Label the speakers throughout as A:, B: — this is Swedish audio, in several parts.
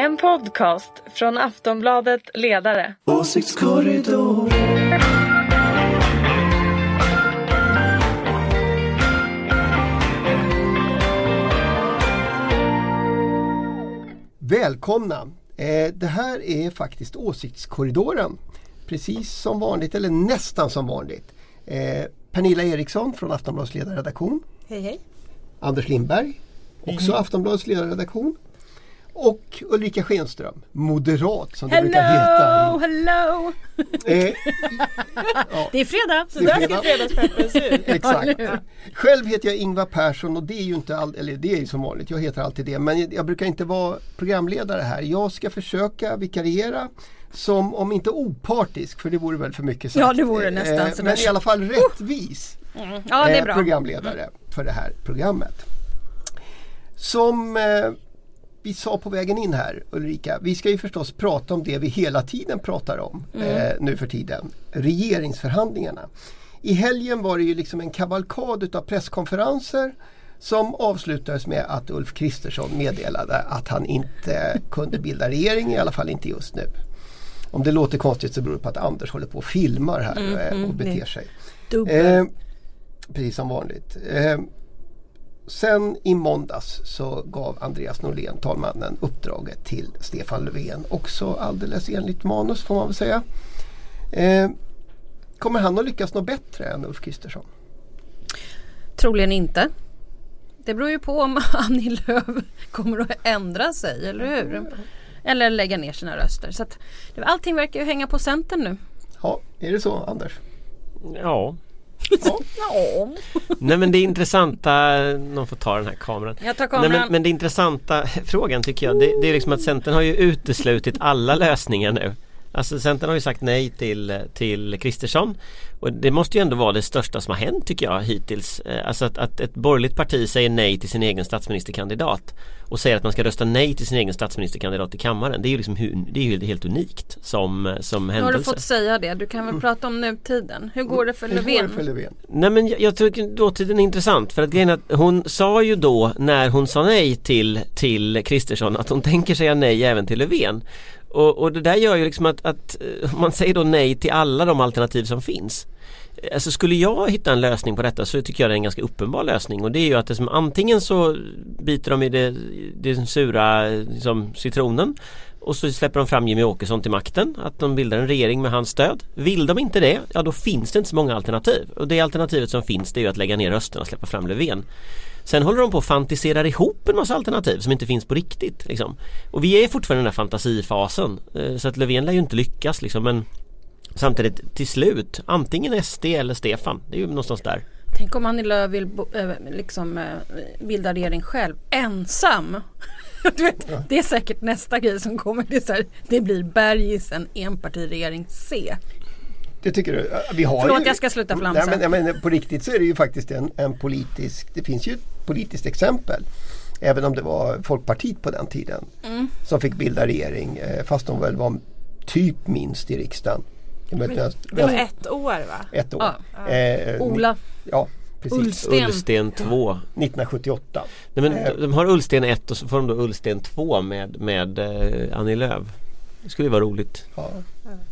A: En podcast från Aftonbladet Ledare.
B: Åsiktskorridor.
C: Välkomna! Eh, det här är faktiskt Åsiktskorridoren. Precis som vanligt, eller nästan som vanligt. Eh, Pernilla Eriksson från Aftonbladets ledarredaktion.
D: Hej hej.
C: Anders Lindberg, också Aftonbladets ledarredaktion. Och Ulrika Schenström, moderat som det brukar heta.
D: Hello, hello!
C: Eh,
D: Det är fredag.
C: det är fredag.
D: fredagspeppen se ut.
C: Exakt. Själv heter jag Ingvar Persson och det är ju inte all, eller det är ju som vanligt, jag heter alltid det. Men jag brukar inte vara programledare här. Jag ska försöka vikariera som, om inte opartisk, för det vore väl för mycket sagt.
D: Ja, det vore nästan
C: eh. Men i alla fall rättvis
D: Ja, det är
C: eh, programledare för det här programmet. Som eh, vi sa på vägen in här Ulrika, vi ska ju förstås prata om det vi hela tiden pratar om
D: Mm.
C: eh, nu för tiden. Regeringsförhandlingarna. I helgen var det ju liksom en kavalkad utav presskonferenser som avslutades med att Ulf Kristersson meddelade att han inte kunde bilda regering, i alla fall inte just nu. Om det låter konstigt så beror det på att Anders håller på och filmar här eh, och beter
D: Mm, det-
C: sig. Eh, precis som vanligt. Eh, sen i måndags så gav Andreas Norlén, talmannen, uppdraget till Stefan Löfven. Också alldeles enligt manus får man väl säga. Eh, kommer han att lyckas nå bättre än Ulf Kristersson?
D: Troligen inte. Det beror ju på om Annie Lööf kommer att ändra sig, eller hur? Eller lägga ner sina röster. Så att, allting verkar ju hänga på Centern nu.
C: Ja, är det så Anders?
E: Ja. Nej men det intressanta, någon får ta den här kameran.
D: Jag tar
E: Nej,
D: kameran.
E: men, men det intressanta frågan tycker jag det, det är liksom att Centern har ju uteslutit alla lösningar nu. Alltså Centern har ju sagt nej till, till Kristersson och det måste ju ändå vara det största som har hänt tycker jag hittills. Eh, Alltså att, att ett borgerligt parti säger nej till sin egen statsministerkandidat och säger att man ska rösta nej till sin egen statsministerkandidat i kammaren. Det är ju liksom hu- det är ju helt unikt som, som
D: Nu har
E: händelse.
D: du fått säga det. Du kan väl prata om nutiden. Hur går det för
C: Hur går det
D: Löfven?
C: för Löfven?
E: Nej men jag, jag tycker dåtiden är intressant för att grejen är att hon sa ju då när hon sa nej till, till Kristersson att hon tänker säga nej även till Löfven. Och, och det där gör ju liksom att, att eh, man säger då nej till alla de alternativ som finns. Alltså skulle jag hitta en lösning på detta så tycker jag det är en ganska uppenbar lösning och det är ju att det som, antingen så biter de i det, det sura liksom, citronen och så släpper de fram Jimmy Åkesson till makten, att de bildar en regering med hans stöd. Vill de inte det, ja då finns det inte så många alternativ. Och det alternativet som finns det är ju att lägga ner rösterna och släppa fram Löfven. Sen håller de på att fantisera ihop en massa alternativ som inte finns på riktigt. Liksom. Och vi är fortfarande i den här fantasifasen. Eh, så att Löfven lär ju inte lyckas liksom, men Samtidigt till slut antingen SD eller Stefan. Det är ju någonstans där.
D: Tänk om Annie Lööf vill bo, äh, liksom, äh, bilda regering själv, ensam. du vet, Det är säkert nästa grej som kommer. Det, här, det blir Bergis en enpartiregering C.
C: Det tycker du? Vi har
D: Förlåt,
C: ju,
D: jag ska sluta flamsa.
C: Nej, men, men på riktigt så är det ju faktiskt en, en politisk, det finns ju ett politiskt exempel. Även om det var Folkpartiet på den tiden
D: Mm.
C: som fick bilda regering eh, fast de väl var typ minst i riksdagen. Det var ett,
F: år va?
C: ett år.
D: Ja.
C: Eh,
D: Ola
C: Ja, precis.
D: Ullsten.
E: Ullsten 2.
C: 1978.
E: Nej, men de- de har Ullsten 1 och så får de då Ullsten 2 med, med eh, Annie Lööf. Det skulle ju vara roligt.
C: Ja.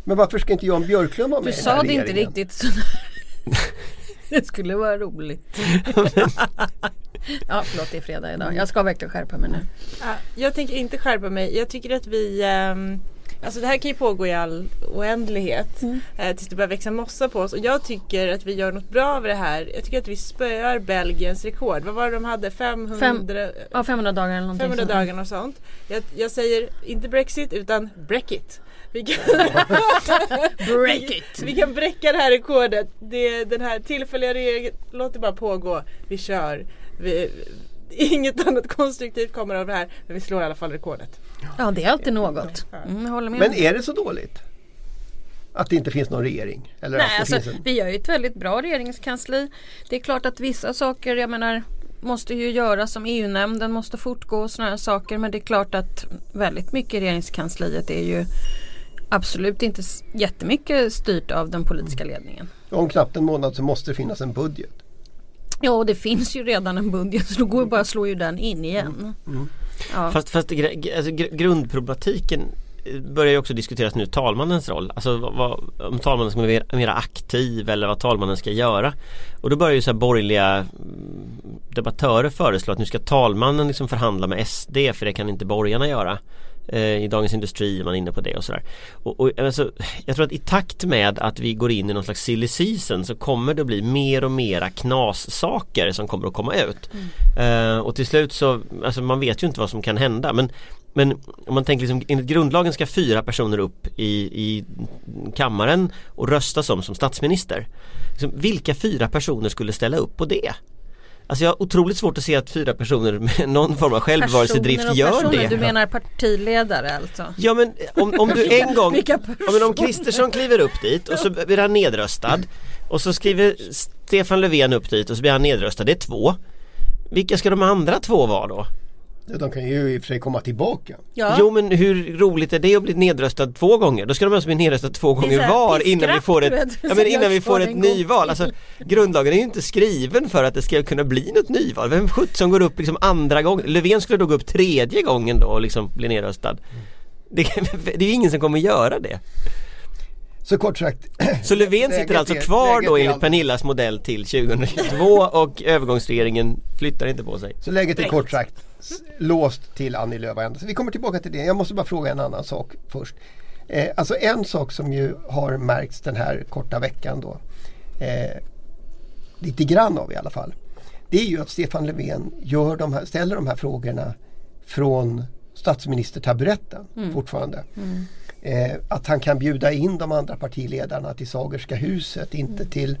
C: Men varför ska inte Jan Björklund vara med
D: Du
C: i den här
D: sa det inte
C: regeringen?
D: riktigt så Det skulle vara roligt. ja, förlåt det är fredag idag. Jag ska verkligen skärpa mig nu.
F: Ja, jag tänker inte skärpa mig. Jag tycker att vi ehm, Alltså det här kan ju pågå i all oändlighet eh, tills det börjar växa mossa på oss och jag tycker att vi gör något bra av det här. Jag tycker att vi spöar Belgiens rekord. Vad var det de hade? 500,
D: Fem- Ja, 500 dagar eller någonting
F: 500
D: sånt.
F: dagar och sånt. Jag, jag säger inte Brexit utan Breakit. Vi kan,
D: Break it!
F: vi kan bräcka det här rekordet. Det, den här tillfälliga regeringen, låt det bara pågå. Vi kör. Vi, inget annat konstruktivt kommer av det här men vi slår i alla fall rekordet.
D: Ja, det är alltid något. Mm.
C: Men är det så dåligt? Att det inte finns någon regering? Eller
D: Nej,
C: att det
D: alltså,
C: finns en...
D: vi har ju ett väldigt bra regeringskansli. Det är klart att vissa saker, jag menar, måste ju göras som EU-nämnden måste fortgå och sådana här saker. Men det är klart att väldigt mycket i regeringskansliet är ju absolut inte jättemycket styrt av den politiska ledningen.
C: Om knappt en månad så måste det finnas en budget.
D: Ja, och det finns ju redan en budget så då går bara slå ju den in igen. Ja.
E: Fast, fast alltså, gr- grundproblematiken börjar ju också diskuteras nu, talmannens roll. Alltså vad, om talmannen ska vara mer, aktiv eller vad talmannen ska göra. Och då börjar ju så borgerliga mm, debattörer föreslå att nu ska talmannen liksom förhandla med SD för det kan inte borgarna göra. Eh, I Dagens Industri är man inne på det och sådär. Och, och, alltså, jag tror att i takt med att vi går in i någon slags silly season så kommer det bli mer och mera knassaker som kommer att komma ut. Eh, och till slut så, alltså man vet ju inte vad som kan hända men men om man tänker liksom, enligt grundlagen ska fyra personer upp i, i kammaren och rösta som, som statsminister. Liksom, vilka fyra personer skulle ställa upp på det? Alltså jag har otroligt svårt att se att fyra personer med någon form av självbevarelsedrift gör
D: personer,
E: det.
D: Du menar partiledare alltså?
E: Ja men om, om du en gång, ja, men om Kristersson kliver upp dit och så blir han nedröstad och så skriver Stefan Löfven upp dit och så blir han nedröstad, det är två. Vilka ska de andra två vara då?
C: De kan ju i och för sig komma tillbaka.
D: Ja.
E: Jo men hur roligt är det att bli nedröstad två gånger? Då ska de alltså bli nedröstade två gånger var innan vi får ett, ja, men innan vi får ett nyval. Alltså, grundlagen är ju inte skriven för att det ska kunna bli något nyval. Vem sjutton går upp liksom andra gången? Löfven skulle då gå upp tredje gången då och liksom bli nedröstad. Det, det är ju ingen som kommer göra det.
C: Så kort sagt.
E: Så Löfven sitter alltså
C: är-
E: kvar då enligt Pernillas modell till 2022 och övergångsregeringen flyttar inte på sig.
C: Så läget är kort sagt låst till Annie Lööf och Andersson. Vi kommer tillbaka till det. Jag måste bara fråga en annan sak först. Eh, alltså en sak som ju har märkts den här korta veckan då. Eh, lite grann av i alla fall. Det är ju att Stefan Löfven gör de här, ställer de här frågorna från statsministertaburetten fortfarande. Eh, att han kan bjuda in de andra partiledarna till Sagerska huset, inte till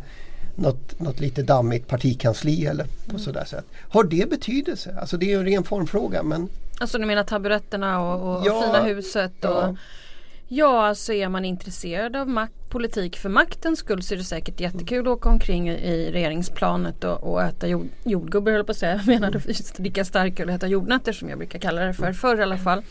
C: något, något lite dammigt partikansli eller på sådär sätt. Har det betydelse? Alltså det är ju en ren formfråga men
D: Alltså du menar taburetterna och, och
C: Ja,
D: fina huset och
C: ja.
D: Ja, alltså är man intresserad av makt, politik för maktens skull så är det säkert jättekul att åka omkring i, regeringsplanet och, och äta jord, jordgubbar höll på att säga. Jag menade just dricka starköl och äta jordnötter som jag brukar kalla det för förr i alla fall.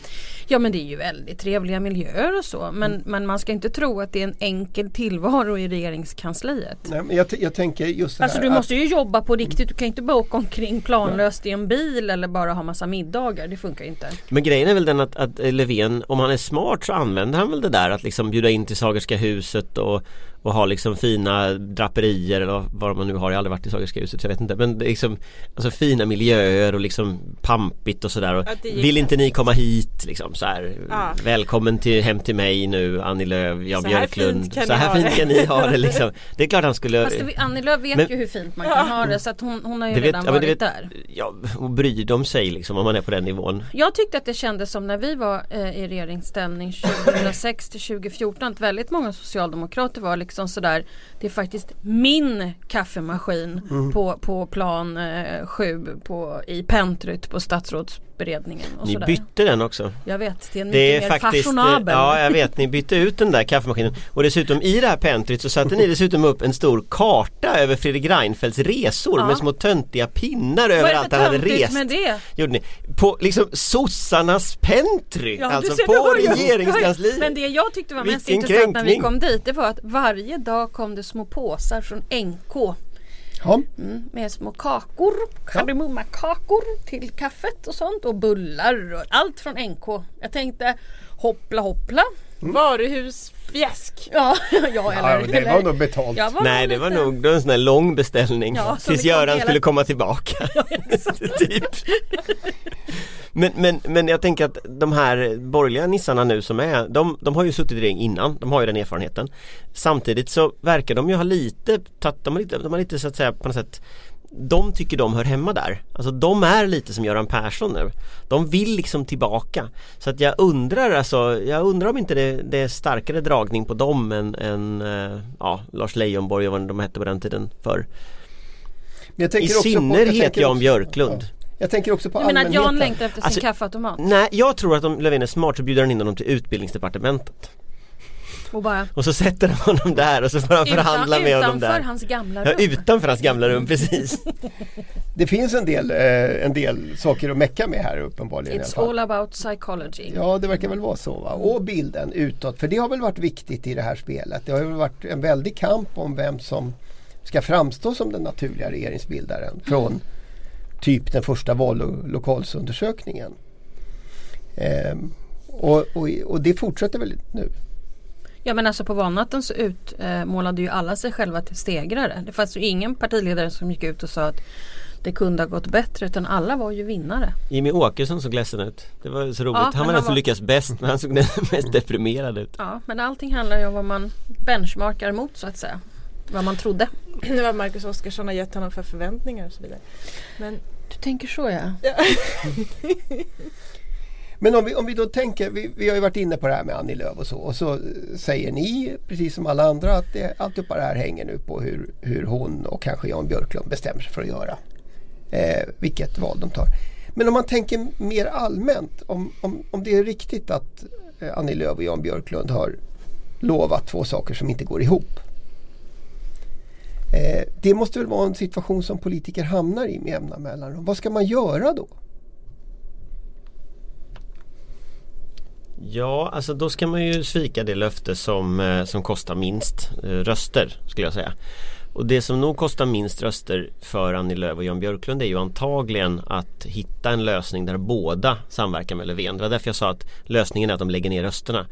D: Ja men det är ju väldigt trevliga miljöer och så men, men man ska inte tro att det är en enkel tillvaro i regeringskansliet.
C: nej, men jag, jag tänker just det
D: Alltså
C: här
D: du
C: att-
D: måste ju jobba på riktigt. Du kan inte bara åka omkring planlöst i en bil eller bara ha massa middagar. Det funkar ju inte.
E: Men grejen är väl den att, att Löfven, om han är smart så använder han väl det där att liksom bjuda in till Sagerska huset och, och ha liksom fina draperier eller vad man nu har. Jag har aldrig varit i Sagerska huset så jag vet inte. Men liksom Alltså fina miljöer och liksom pampigt och sådär. Och Vill inte ni komma hit liksom så här.
F: Ja.
E: Välkommen till, hem till mig nu Annie Lööf,
F: här
E: Björklund. så här fint kan ni ha det liksom. Det är klart han skulle
D: Fast det, Annie Lööf vet
E: Men-
D: ju hur fint man kan ha det så att hon, hon har ju
E: Det vet-
D: redan
E: ja, det
D: varit
E: vet-
D: där.
E: Ja, och bryr de sig liksom om man är på den nivån.
D: Jag tyckte att det kändes som när vi var eh, i regeringsställning 2006 till 2014 att väldigt många socialdemokrater var liksom sådär Det är faktiskt min kaffemaskin
E: Mm.
D: på, på plan eh, 7 på, i Pentryt på statsrådsberedningen. Och
E: Ni
D: sådär.
E: bytte den också.
D: Jag vet, det är en
E: Det
D: mycket
E: är
D: mer
E: faktiskt,
D: fashionabel.
E: ja jag vet, ni bytte ut den där kaffemaskinen och dessutom i det här pentryt så satte ni dessutom upp en stor karta över Fredrik Reinfeldts resor
D: Ja.
E: med små töntiga pinnar
D: Vad är
E: över
D: det
E: allt
D: för
E: han hade
D: töntigt
E: rest.
D: med det?
E: Gjorde ni. På liksom sossarnas pentry,
D: Ja, du
E: alltså på regeringskansliet.
D: Men det jag tyckte var mest
E: Vilken
D: intressant när vi kom dit det var att varje dag kom det små påsar från NK
C: Ja,
D: mm, med små kakor, kardemummakakor till kaffet och sånt och bullar och allt från NK. Jag tänkte hoppla hoppla.
F: Varuhusfjäsk.
D: Ja, ja
C: ja
D: eller,
C: det
D: eller
C: var nog betalt.
D: var
E: Nej det var
D: lite-
E: nog det var en sån här lång beställning
D: Ja,
E: tills
D: vi kom
E: Göran
D: hela-
E: skulle komma tillbaka. typ. Men, men, men jag tänker att de här borgerliga nissarna nu som är, de, de har ju suttit i regering innan, de har ju den erfarenheten. Samtidigt så verkar de ju ha lite, de har lite, de har lite så att säga på något sätt de tycker de hör hemma där. Alltså de är lite som Göran Persson nu. De vill liksom tillbaka. Så att jag undrar alltså, jag undrar om inte det, det är starkare dragning på dem än, än eh, ja, Lars Leijonborg och vad de hette på den tiden för. I synnerhet Jan Björklund.
C: Ja. Jag tänker också på
D: Du menar att Jan
C: allmänheten.
D: längtar efter sin
E: Alltså-
D: kaffeautomat?
E: Nej, jag tror att om Löfven är smart så bjuder han in honom till utbildningsdepartementet.
D: Och bara
E: Och så sätter han honom där och så får han förhandla
D: utan,
E: med honom
D: utanför
E: där.
D: hans gamla
E: Ja,
D: rum.
E: utanför hans gamla rum, precis.
C: Det finns en del, eh, en del saker att mecka med här uppenbarligen.
D: It's all about psychology.
C: Ja det verkar väl vara så va? Och bilden utåt. För det har väl varit viktigt i det här spelet. Det har väl varit en väldig kamp om vem som ska framstå som den naturliga regeringsbildaren. Från typ den första val och lokalsundersökningen. Ehm, och, och, och det fortsätter väl nu?
D: Ja men alltså på valnatten så utmålade ju alla sig själva till stegrare. Det fanns ju ingen partiledare som gick ut och sa att det kunde ha gått bättre utan alla var ju vinnare.
E: Jimmy Åkesson såg ledsen ut. Det var så roligt.
D: Ja,
E: han var den som
D: var-
E: lyckades bäst men han såg mest deprimerad ut.
D: Ja men allting handlar ju om vad man benchmarkar mot så att säga. Vad man trodde.
F: vad Marcus Oskarsson har gett honom för förväntningar och så vidare. Men
D: Du tänker så ja.
C: Men om vi, om vi då tänker, vi, vi har ju varit inne på det här med Annie Lööf och så och så säger ni precis som alla andra att det, alltihopa det här hänger nu på hur, hur hon och kanske Jan Björklund bestämmer sig för att göra. Eh, vilket val de tar. Men om man tänker mer allmänt om, om, om det är riktigt att eh, Annie Lööf och Jan Björklund har lovat två saker som inte går ihop. Eh, det måste väl vara en situation som politiker hamnar i med jämna mellanrum. Vad ska man göra då?
E: Ja, alltså då ska man ju svika det löfte som, eh, som kostar minst eh, röster skulle jag säga. Och det som nog kostar minst röster för Annie Lööf och Jan Björklund är ju antagligen att hitta en lösning där båda samverkar med Löfven. Det var därför jag sa att lösningen är att de lägger ner rösterna.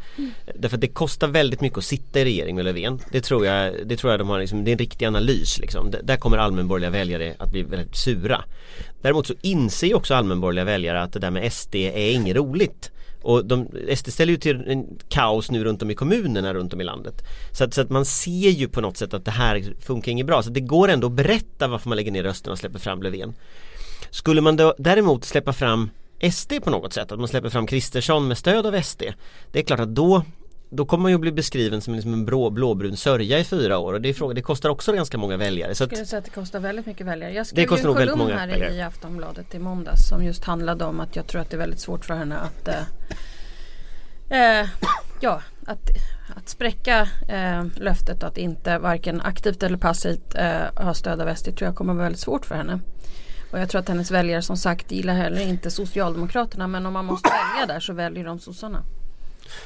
E: Därför att det kostar väldigt mycket att sitta i regering med Löfven. Det tror jag, det tror jag de har liksom, det är en riktig analys liksom. D- Där kommer allmänborgerliga väljare att bli väldigt sura. Däremot så inser ju också allmänborgerliga väljare att det där med SD är inget roligt. Och de, SD ställer ju till en kaos nu runt om i kommunerna runt om i landet. Så att, så att man ser ju på något sätt att det här funkar inget bra. Så det går ändå att berätta varför man lägger ner rösterna och släpper fram Löfven. Skulle man då däremot släppa fram SD på något sätt, att man släpper fram Kristersson med stöd av SD. Det är klart att då då kommer man ju bli beskriven som liksom en blå, blåbrun sörja i fyra år och det, fråga, det kostar också ganska många väljare. Så
D: Jag
E: att,
D: skulle säga att det kostar väldigt mycket väljare. Jag
E: Det
D: skrev
E: kostar
D: ju en kolumn här
E: väljare.
D: i Aftonbladet i måndags som just handlade om att jag tror att det är väldigt svårt för henne att eh, eh, Ja, att, att spräcka eh, löftet att inte varken aktivt eller passivt eh, ha stöd av SD tror jag kommer vara väldigt svårt för henne. Och jag tror att hennes väljare som sagt gillar heller inte Socialdemokraterna men om man måste välja där så väljer de sossarna.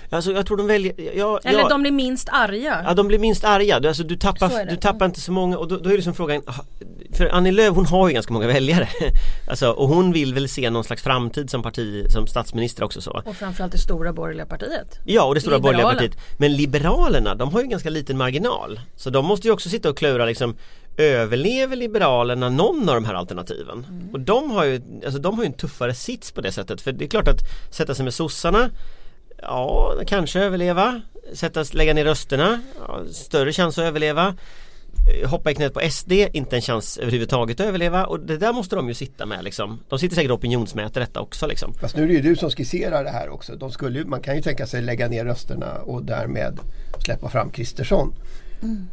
E: Alltså, jag tror de väljer, ja,
D: Eller
E: ja,
D: de blir minst arga.
E: Ja de blir minst arga, Du- alltså, du, tappar,
D: det.
E: du tappar inte så många och då, då är liksom frågan ha- För Annie Lööf hon har ju ganska många väljare alltså, Och hon vill väl se någon slags framtid som parti, som statsminister också så
D: Och framförallt det stora borgerliga partiet.
E: Ja och det stora borgerliga
D: Liberala.
E: partiet Men Liberalerna de har ju ganska liten marginal Så de måste ju också sitta och klura liksom Överlever Liberalerna någon av de här alternativen? Och de har ju, alltså de har ju en tuffare sits på det sättet För det är klart att sätta sig med sossarna Ja, kanske överleva. Sätta, lägga ner rösterna. Ja, Större chans att överleva. Eh, Hoppa i knät på SD, inte en chans överhuvudtaget att överleva. Och det där måste de ju sitta med liksom. De sitter säkert och opinionsmäter detta också liksom.
C: Fast nu är det ju du som skisserar det här också. De skulle, man kan ju tänka sig lägga ner rösterna och därmed släppa fram Kristersson.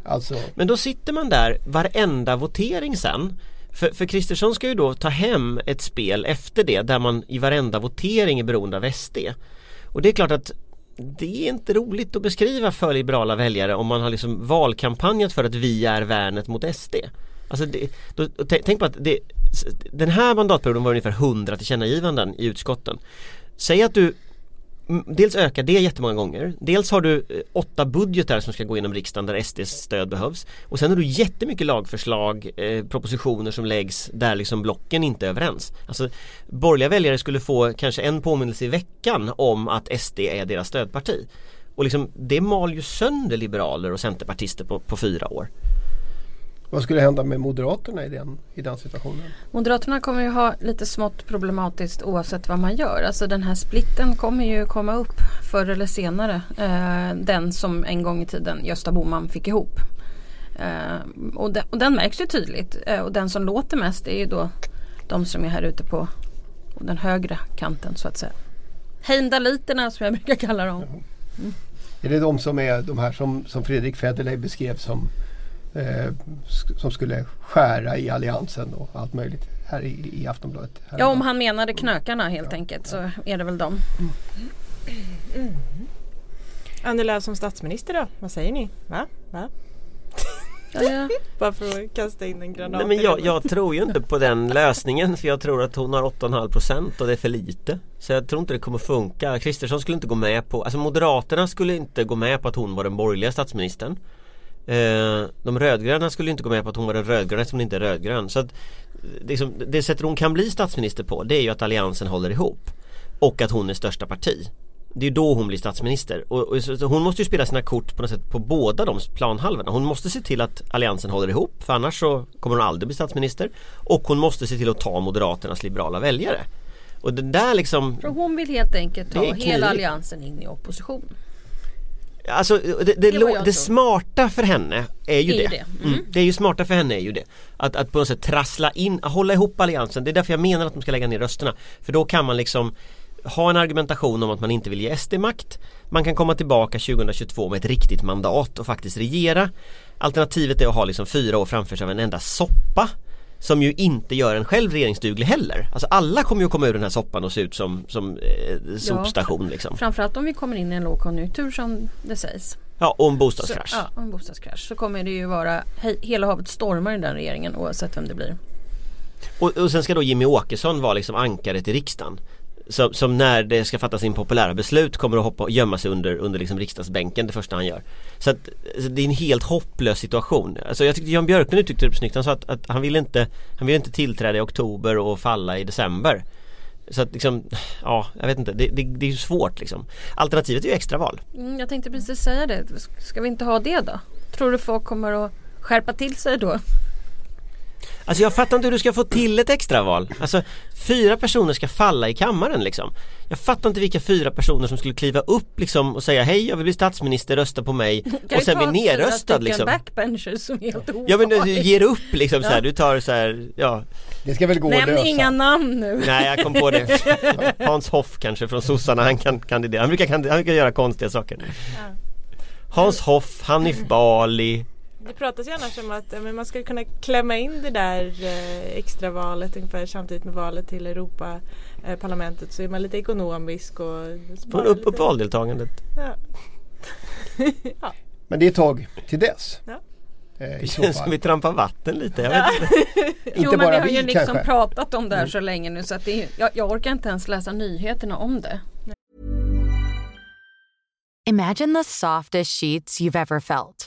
C: Alltså,
E: Men då sitter man där varenda votering sen. För, för Kristersson ska ju då ta hem ett spel efter det där man i varenda votering är beroende av SD. Och det är klart att det är inte roligt att beskriva för liberala väljare om man har liksom valkampanjat för att vi är värnet mot SD. Alltså det, då, tänk på att det, den här mandatperioden var ungefär 100 tillkännagivanden i utskotten. Säg att du Dels ökar det jättemånga gånger. Dels har du eh, åtta budgetar som ska gå igenom riksdagen där SDs stöd behövs. Och sen har du jättemycket lagförslag, eh, propositioner som läggs där liksom blocken inte är överens. Alltså borgerliga väljare skulle få kanske en påminnelse i veckan om att SD är deras stödparti. Och liksom det mal ju sönder liberaler och centerpartister på, på fyra år
C: vad skulle hända med Moderaterna i den, i den situationen?
D: Moderaterna kommer ju ha lite smått problematiskt oavsett vad man gör. Alltså den här splitten kommer ju komma upp förr eller senare. Eh, den som en gång i tiden Gösta Bohman fick ihop. Eh, och, den, och den märks ju tydligt. Eh, och den som låter mest är ju då de som är här ute på den högre kanten så att säga. Heimdaliterna som jag brukar kalla dem.
C: Är det de som är de här som, som Fredrik Federley beskrev som, eh, som skulle skära i alliansen och allt möjligt här i, i Aftonbladet? Här
D: Ja om han menade knökarna helt enkelt så är det väl dem.
F: Annie Lööf som statsminister då? Vad säger ni? Va? Va?
D: Ja, ja.
F: Bara för att kasta in en granat
E: Nej, men jag, jag tror ju inte på den lösningen för jag tror att hon har 8,5% och det är för lite. Så jag tror inte det kommer funka. Kristersson skulle inte gå med på, alltså Moderaterna skulle inte gå med på att hon var den borgerliga statsministern. Eh, de rödgröna skulle inte gå med på att hon var den rödgröna eftersom hon inte är rödgrön. Så att, det, är som, det sättet hon kan bli statsminister på det är ju att alliansen håller ihop. och att hon är största parti. Det är då hon blir statsminister och, och så, hon måste ju spela sina kort på något sätt på båda de planhalvorna. Hon måste se till att alliansen håller ihop för annars så kommer hon aldrig bli statsminister. Och hon måste se till att ta Moderaternas liberala väljare. Och det där liksom
D: För hon vill helt enkelt ta hela alliansen in i opposition.
E: Alltså det, det,
D: Det
E: det, det smarta för henne är ju
D: Är ju
E: det.
D: det.
E: Mm.
D: Mm.
E: Det är ju smarta för henne är ju det. Att, att på något sätt trassla in, hålla ihop alliansen. Det är därför jag menar att de ska lägga ner rösterna. För då kan man liksom ha en argumentation om att man inte vill ge SD makt. Man kan komma tillbaka 2022 med ett riktigt mandat och faktiskt regera. Alternativet är att ha liksom fyra år framför sig av en enda soppa. Som ju inte gör en själv regeringsduglig heller. Alltså alla kommer ju komma ur den här soppan och se ut som, som eh, sopstation liksom.
D: Framförallt om vi kommer in i en lågkonjunktur som det sägs.
E: Ja, och en
D: Så,
E: bostadskrasch.
D: ja, och en bostadskrasch. Så kommer det ju vara hej, hela havet stormar i den regeringen oavsett vem det blir.
E: Och, och sen ska då Jimmy Åkesson vara liksom ankaret i riksdagen. Som, som när det ska fattas in populära beslut kommer att hoppa och gömma sig under, under liksom riksdagsbänken det första han gör. Så att så det är en helt hopplös situation. Alltså jag tyckte Jan Björklund uttryckte det snyggt. Han sa att, att han vill inte Han vill inte tillträda i oktober och falla i december. Så att liksom, ja jag vet inte, det, det, det är ju svårt liksom. Alternativet är ju extraval.
D: Mm, jag tänkte precis säga det. Ska vi inte ha det då? Tror du folk kommer att skärpa till sig då?
E: Alltså jag fattar inte hur du ska få till ett extraval. Alltså fyra personer ska falla i kammaren liksom. Jag fattar inte vilka fyra personer som skulle kliva upp liksom och säga hej jag vill bli statsminister, rösta på mig och sen bli nerröstad liksom.
D: backbenchers som är helt
E: Ja men du ger upp liksom så här. du tar så här, ja
C: Det ska väl gå att
D: Nämn
C: lösa.
D: inga namn nu.
E: Nej jag kom på det Hans Hoff kanske från sossarna, han kan kandidera, han brukar, han brukar göra konstiga saker Hans Hoff, Hanif Bali
F: Det pratas ju annars om att ja, men man skulle kunna klämma in det där eh, extravalet ungefär samtidigt med valet till Europaparlamentet så är man lite ekonomisk och
E: Får
F: sparar
E: upp,
F: lite.
E: upp valdeltagandet
F: Ja.
C: Men det är ett tag till dess.
F: Ja.
C: Eh, så
E: Ska
C: fall.
E: vi trampa vatten lite? Jag vet inte.
C: Inte
D: jo men
C: bara
D: vi har
C: vi
D: ju liksom
C: kanske.
D: pratat om det här så länge nu så att det är, jag, jag orkar inte ens läsa nyheterna om det.
G: Imagine the softest sheets you've ever felt.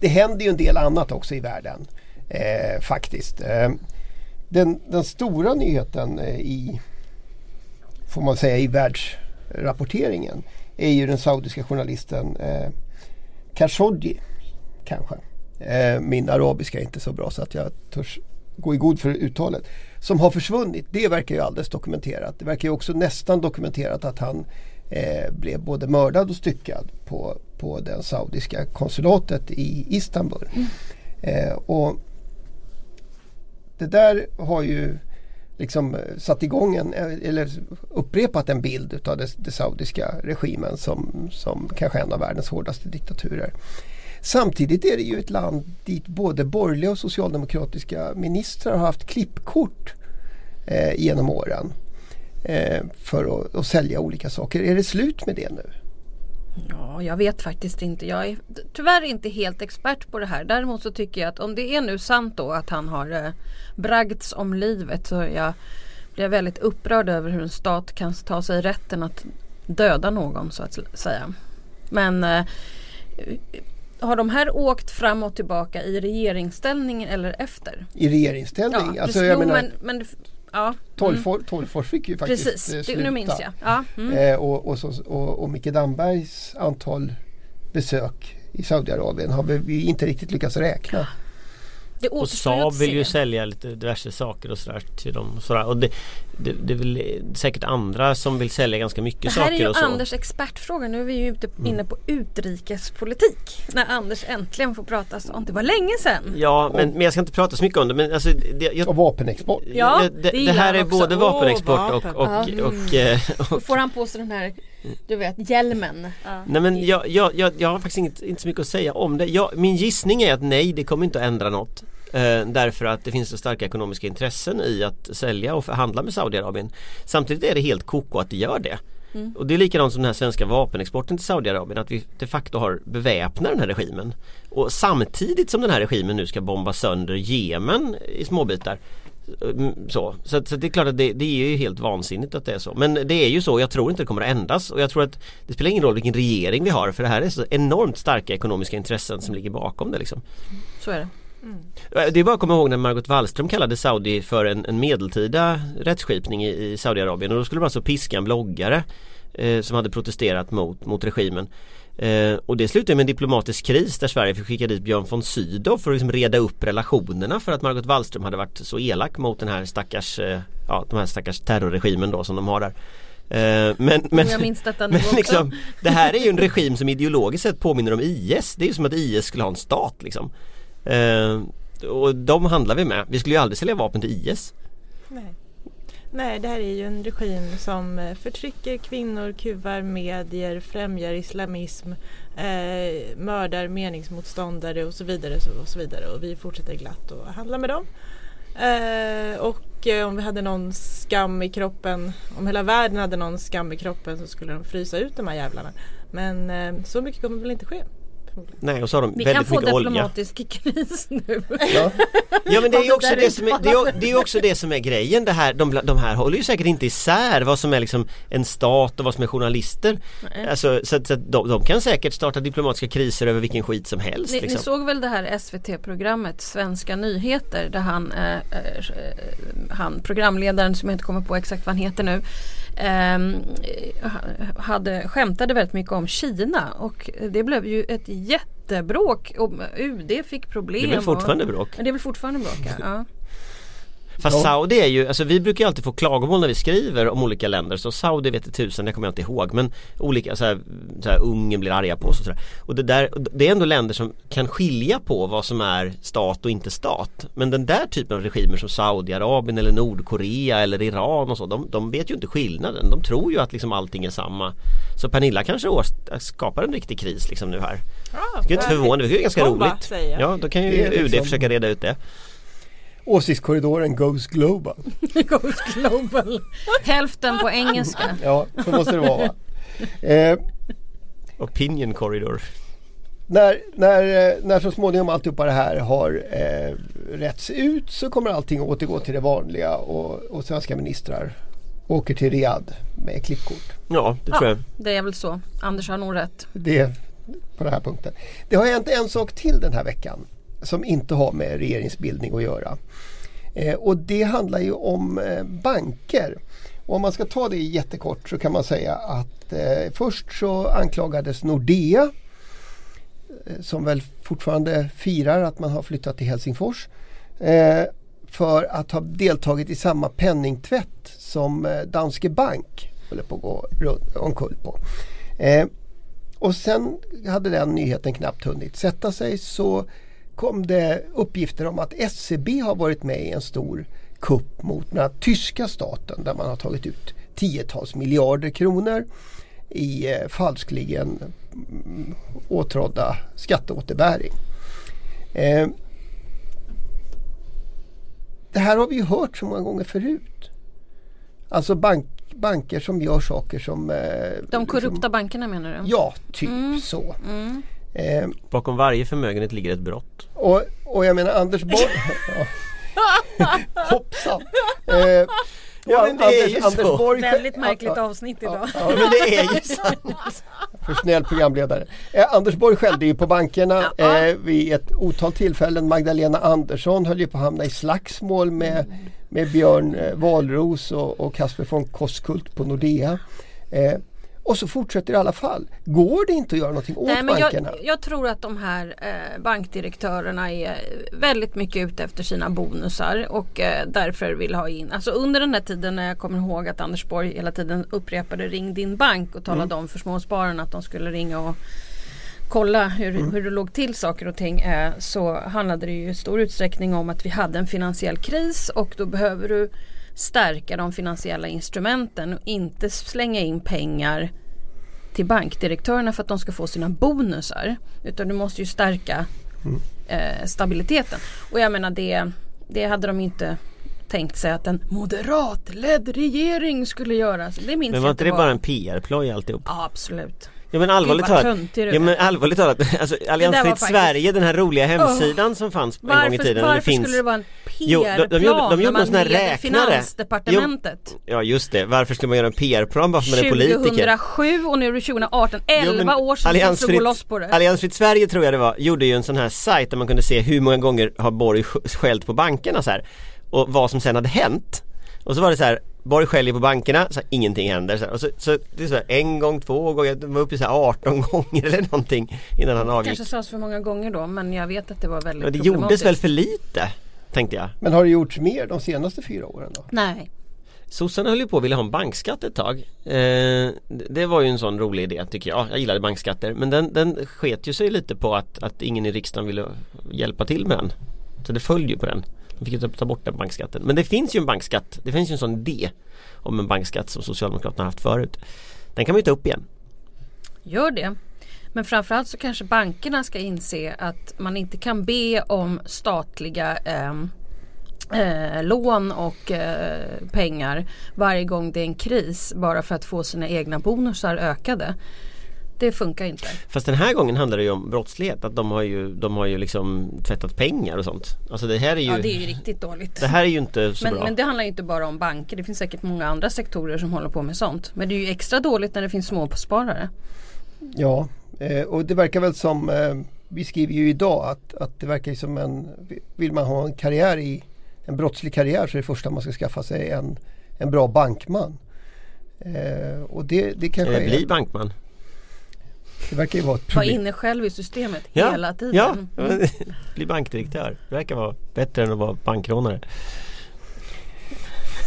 C: Det händer ju en del annat också i världen. Eh, faktiskt. Eh, den, den stora nyheten eh, i, får man säga, i världsrapporteringen är ju den saudiska journalisten eh, Khashoggi. Kanske. Eh, min arabiska är inte så bra så att jag törs gå i god för uttalet. Som har försvunnit. Det verkar ju alldeles dokumenterat. Det verkar ju också nästan dokumenterat att han eh, blev både mördad och styckad på, på det saudiska konsulatet i Istanbul. Eh, och det där har ju liksom eh, satt igång en, eh, eller upprepat en bild utav det, det saudiska regimen som, som kanske en av världens hårdaste diktaturer. Samtidigt är det ju ett land dit både borgerliga och socialdemokratiska ministrar har haft klippkort eh, genom åren eh, för att, att sälja olika saker. Är det slut med det nu?
D: Ja, jag vet faktiskt inte. Jag är tyvärr inte helt expert på det här. Däremot så tycker jag att om det är nu sant då att han har eh, bragts om livet så jag blir jag väldigt upprörd över hur en stat kan ta sig rätten att döda någon så att säga. Men eh, har de här åkt fram och tillbaka i regeringsställning eller efter?
C: I regeringsställning?
D: Ja,
C: alltså,
D: Jo,
C: menar,
D: men, men ja.
C: Tolgfors, Tolgfors fick ju faktiskt
D: Precis,
C: eh, sluta.
D: nu minns jag. Ja, mm.
C: Eh, och, och, så, och, och Micke Dambergs antal besök i Saudiarabien har vi- vi inte riktigt lyckats räkna.
D: Det
E: Och Saab vill ju sälja lite diverse saker och sådär till dem. och Sådär. Och det, det, det är väl säkert andra som vill sälja ganska mycket
D: Det här
E: saker
D: är ju
E: och så.
D: Anders expertfråga. Nu är vi ju ute inne på utrikespolitik. När Anders äntligen får prata sånt. Det var länge sedan.
E: Ja men, men jag ska inte prata så mycket om det men alltså det, jag,
C: Och vapenexport.
D: Ja,
E: det,
D: det
E: det, här är
D: också.
E: både vapenexport
F: vapen.
E: och, och,
D: Ja.
E: och, eh,
D: Då får han på sig den här, du vet, hjälmen.
E: Nej men jag, jag, jag, jag har faktiskt inget, inte så mycket att säga om det. Jag, min gissning är att nej det kommer inte att ändra något. Eh, därför att det finns så starka ekonomiska intressen i att sälja och förhandla med Saudiarabien. Samtidigt är det helt koko att det gör det. Mm. Och det är likadant som den här svenska vapenexporten till Saudiarabien att vi de facto har beväpnat den här regimen. Och samtidigt som den här regimen nu ska bomba sönder Jemen i småbitar mm, så, så, så det är klart att det, det, är ju helt vansinnigt att det är så. Men det är ju så, jag tror inte det kommer att ändras och jag tror att det spelar ingen roll vilken regering vi har för det här är så enormt starka ekonomiska intressen som ligger bakom det liksom.
D: Så är det.
E: Mm. Det är bara att komma ihåg när Margot Wallström kallade Saudi för en, en medeltida rättsskipning i, i Saudiarabien och då skulle man alltså piska en bloggare eh, som hade protesterat mot, mot regimen. Eh, och det slutade med en diplomatisk kris där Sverige fick skicka dit Björn von Sydow för att liksom reda upp relationerna för att Margot Wallström hade varit så elak mot den här stackars, eh, ja de här stackars terrorregimen då som de har där.
D: Eh, men, men, jag minns detta
E: men liksom, det här är ju en regim som ideologiskt sett påminner om IS. Det är ju som att IS skulle ha en stat liksom. Eh, och de handlar vi med. Vi skulle ju aldrig sälja vapen till IS.
F: Nej. Nej, det här är ju en regim som eh, förtrycker kvinnor, kuvar medier, främjar islamism, eh, mördar meningsmotståndare och så vidare. Och så vidare. Och vi fortsätter glatt att handla med dem. Eh, och eh, om vi hade någon skam i kroppen, om hela världen hade någon skam i kroppen så skulle de frysa ut de här jävlarna. Men eh, så mycket kommer väl inte ske.
E: Nej och så har de Vi väldigt mycket olja.
D: Kan få diplomatisk kris nu.
E: Ja. ja men det är ju också det, som är, det är, det är också det som är grejen. Det här, de, de här håller ju säkert inte isär vad som är liksom en stat och vad som är journalister. Alltså, så, så de, de, kan säkert starta diplomatiska kriser över vilken skit som helst.
D: Ni,
E: liksom.
D: ni såg väl det här SVT-programmet Svenska nyheter där han, eh, eh, han programledaren som jag inte kommer på exakt vad han heter nu eh, hade, skämtade väldigt mycket om Kina och det blev ju ett jättebråk och UD fick problem. Det är
E: väl fortfarande bråk?
D: Och, det är väl fortfarande bråk ja.
E: Fast ja. Saudi är ju, alltså vi brukar ju alltid få klagomål när vi skriver om olika länder så Saudi vet tusen, det kommer jag inte ihåg men olika så här, så här Ungern blir arga på oss och sådär. Och det där, det är ändå länder som kan skilja på vad som är stat och inte stat. Men den där typen av regimer som Saudiarabien eller Nordkorea eller Iran och så, de, de vet ju inte skillnaden. De tror ju att liksom allting är samma. Så Pernilla kanske skapar en riktig kris liksom nu här. Ja, det är inte förvånande, det är ganska roligt. Ja, då kan ju UD liksom... försöka reda ut det.
C: Åsiktskorridoren goes global.
D: goes global. Hälften på engelska.
C: ja, så måste det vara va? Eh,
E: Opinion corridor.
C: När, när, eh, när så småningom alltihopa det här har eh, rätts ut så kommer allting återgå till det vanliga och, och svenska ministrar åker till Riyadh med klippkort.
E: Ja, det tror ja, jag.
D: Det är väl så. Anders har nog rätt.
C: Det på den här punkten. Det har hänt en sak till den här veckan som inte har med regeringsbildning att göra. Eh, och det handlar ju om eh, banker. Och om man ska ta det jättekort så kan man säga att eh, först så anklagades Nordea eh, som väl fortfarande firar att man har flyttat till Helsingfors eh, för att ha deltagit i samma penningtvätt som eh, Danske Bank håller på att gå omkull på. Eh, och sen hade den nyheten knappt hunnit sätta sig så kom det uppgifter om att SEB har varit med i en stor kupp mot den tyska staten där man har tagit ut tiotals miljarder kronor i eh, falskligen mm, åtrådda skatteåterbäring. Eh, det här har vi ju hört så många gånger förut. Alltså bank, banker som gör saker som... Eh,
D: De korrupta liksom, bankerna menar du?
C: Ja, typ mm. så. Mm.
E: Eh, Bakom varje förmögenhet ligger ett brott.
C: Och, och jag menar Anders Borg... Hoppsan! Eh,
E: Ja, men det Anders, är ju Anders så.
D: Borg, Väldigt märkligt ja, avsnitt idag.
E: Ja, men det är ju sant.
C: För snäll programledare. Eh, Anders Borg skällde ju på bankerna eh, vid ett otal tillfällen. Magdalena Andersson höll ju på att hamna i slagsmål med, med Björn eh, Wahlroos och Kasper von Koskult på Nordea. Eh, och så fortsätter det i alla fall. Går det inte att göra någonting åt Nej, men bankerna?
D: Jag, jag, tror att de här eh, bankdirektörerna är väldigt mycket ute efter sina bonusar och eh, därför vill ha in. Alltså under den här tiden när jag kommer ihåg att Anders Borg hela tiden upprepade ring din bank och talade mm. om för småspararna att de skulle ringa och kolla hur, mm. hur det låg till saker och ting eh, så handlade det ju i stor utsträckning om att vi hade en finansiell kris och då behöver du stärka de finansiella instrumenten och inte slänga in pengar till bankdirektörerna för att de ska få sina bonusar. Utan du måste ju stärka mm. eh, stabiliteten. Och jag menar det, det hade de inte tänkt sig att en moderatledd regering skulle göra. Så det minns
E: Men var inte det bara en PR-ploj alltihop?
D: Ja absolut.
E: Ja men allvarligt talat, ja, men allvarligt talat, alltså Alliansfritt Sverige, den här roliga hemsidan som fanns en gång i
D: Varför,
E: tiden.
D: varför
E: det finns...
D: skulle det vara en
E: Jo, de- de
D: PR-plan
E: gjorde- de gjorde
D: när man leder. Finansdepartementet?
E: Ja just det, varför skulle man göra en PR-plan bara för man är politiker?
D: 2007 och nu är det 2018, 11
E: Jo,
D: år sedan de slog
E: Alliansfritt-
D: loss på det.
E: Alliansfritt Sverige tror jag det var, gjorde ju en sån här sajt där man kunde se hur många gånger har Borg sk- skällt på bankerna så här. Och vad som sen hade hänt. Och så var det så här, Borg skäller på bankerna, så här, ingenting händer. Så, här. Och så, så det är så här, en gång, två gånger, de var uppe i så här 18 gånger eller någonting innan han avgick.
D: Kanske sades för många gånger då men jag vet att det var väldigt
E: Men det
D: problematiskt.
E: gjordes väl för lite, tänkte jag.
C: Men har det gjorts mer de senaste fyra åren då?
D: Nej.
E: Sossarna höll ju på att vilja ha en bankskatt ett tag. Eh, det var ju en sån rolig idé tycker jag. Jag gillade bankskatter. Men den, den sket ju sig lite på att, att ingen i riksdagen ville hjälpa till med den. Så det föll ju på den. De fick ju ta- bort den bankskatten. Men det finns ju en bankskatt. Det finns ju en sån idé om en bankskatt som Socialdemokraterna har haft förut. Den kan man ju ta upp igen.
D: Gör det. Men framförallt så kanske bankerna ska inse att man inte kan be om statliga ehm, eh, lån och eh, pengar varje gång det är en kris bara för att få sina egna bonusar ökade. Det funkar inte.
E: Fast den här gången handlar det ju om brottslighet. Att de har ju, de har ju liksom tvättat pengar och sånt. Alltså det här är ju,
D: Ja det är ju riktigt dåligt.
E: det här är ju inte så
D: Men,
E: bra.
D: men det handlar ju inte bara om banker. Det finns säkert många andra sektorer som håller på med sånt. Men det är ju extra dåligt när det finns småsparare.
C: Ja, eh, och det verkar väl som, eh, vi skriver ju idag att, att det verkar som en, vill man ha en karriär i, en brottslig karriär så är det första man ska skaffa sig en, en bra bankman. Eh, och det, det kanske
E: Eller bli
C: är,
E: bankman.
C: det verkar ju vara ett
D: Var
C: problem.
D: inne själv i systemet
E: Ja,
D: hela tiden.
E: Ja,
D: Mm.
E: bli bankdirektör. Det verkar vara bättre än att vara bankrånare.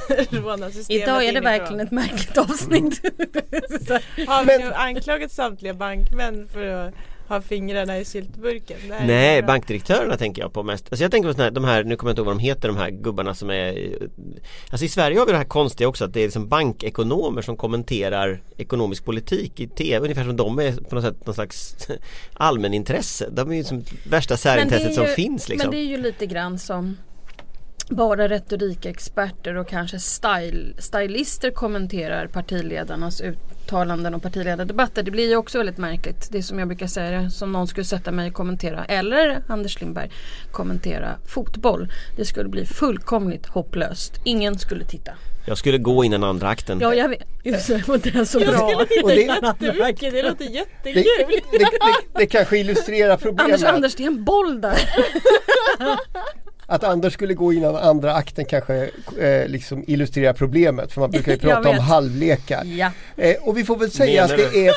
D: Idag är det verkligen ett märkligt avsnitt.
F: Har vi nu anklagat samtliga bankmän för att ha fingrarna i syltburken?
E: Nej, bankdirektörerna tänker jag på mest. Alltså jag tänker på här, de här, nu kommer jag inte ihåg vad de heter, de här gubbarna som är Alltså i Sverige har vi det här konstiga också att det är liksom bankekonomer som kommenterar ekonomisk politik i TV ungefär som de är på något sätt någon slags allmänintresse. De är ju som värsta särintresset
D: är
E: som finns liksom.
D: Men det är ju lite grann som bara retorikexperter och kanske style, stylister kommenterar partiledarnas uttalanden och partiledardebatter. Det blir ju också väldigt märkligt. Det är som jag brukar säga, som någon skulle sätta mig och kommentera, eller Anders Lindberg kommentera fotboll. Det skulle bli fullkomligt hopplöst. Ingen skulle titta.
E: Jag skulle gå innan andra akten.
D: Ja, jag vet. Just det, och det är så
F: Jag
D: bra.
F: skulle titta
C: Och det-
F: jättemycket, det låter
C: Det,
F: jättekul.
C: det, det, det kanske illustrerar problemet.
D: Anders, Anders, det är en boll där.
C: Att Anders skulle gå innan andra akten kanske eh, liksom illustrerar problemet. För man brukar ju prata om halvlekar.
D: Ja.
C: Eh, och vi får väl säga att det, är,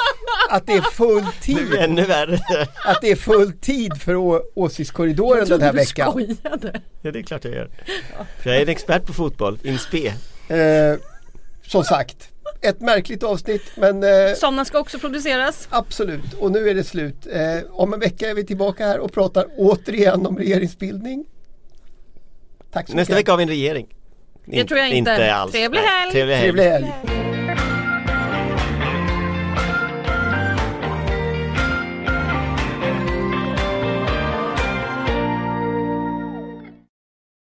C: att det är full
E: är det
C: tid.
E: ännu värre.
C: Att det är full tid för åsiktskorridoren den här
D: du
C: veckan.
D: skojade.
E: Ja det är klart jag gör. För jag är en expert på fotboll, in spe.
C: Eh, som sagt, ett märkligt avsnitt men eh,
D: Sådana ska också produceras.
C: absolut. Och nu är det slut. Eh, om en vecka är vi tillbaka här och pratar återigen om regeringsbildning. Tack så
E: Nästa
C: mycket.
E: vecka har vi en regering.
D: Det tror jag inte.
E: Inte alls.
D: Trevlig helg.
E: Trevlig helg.
C: Trevlig helg.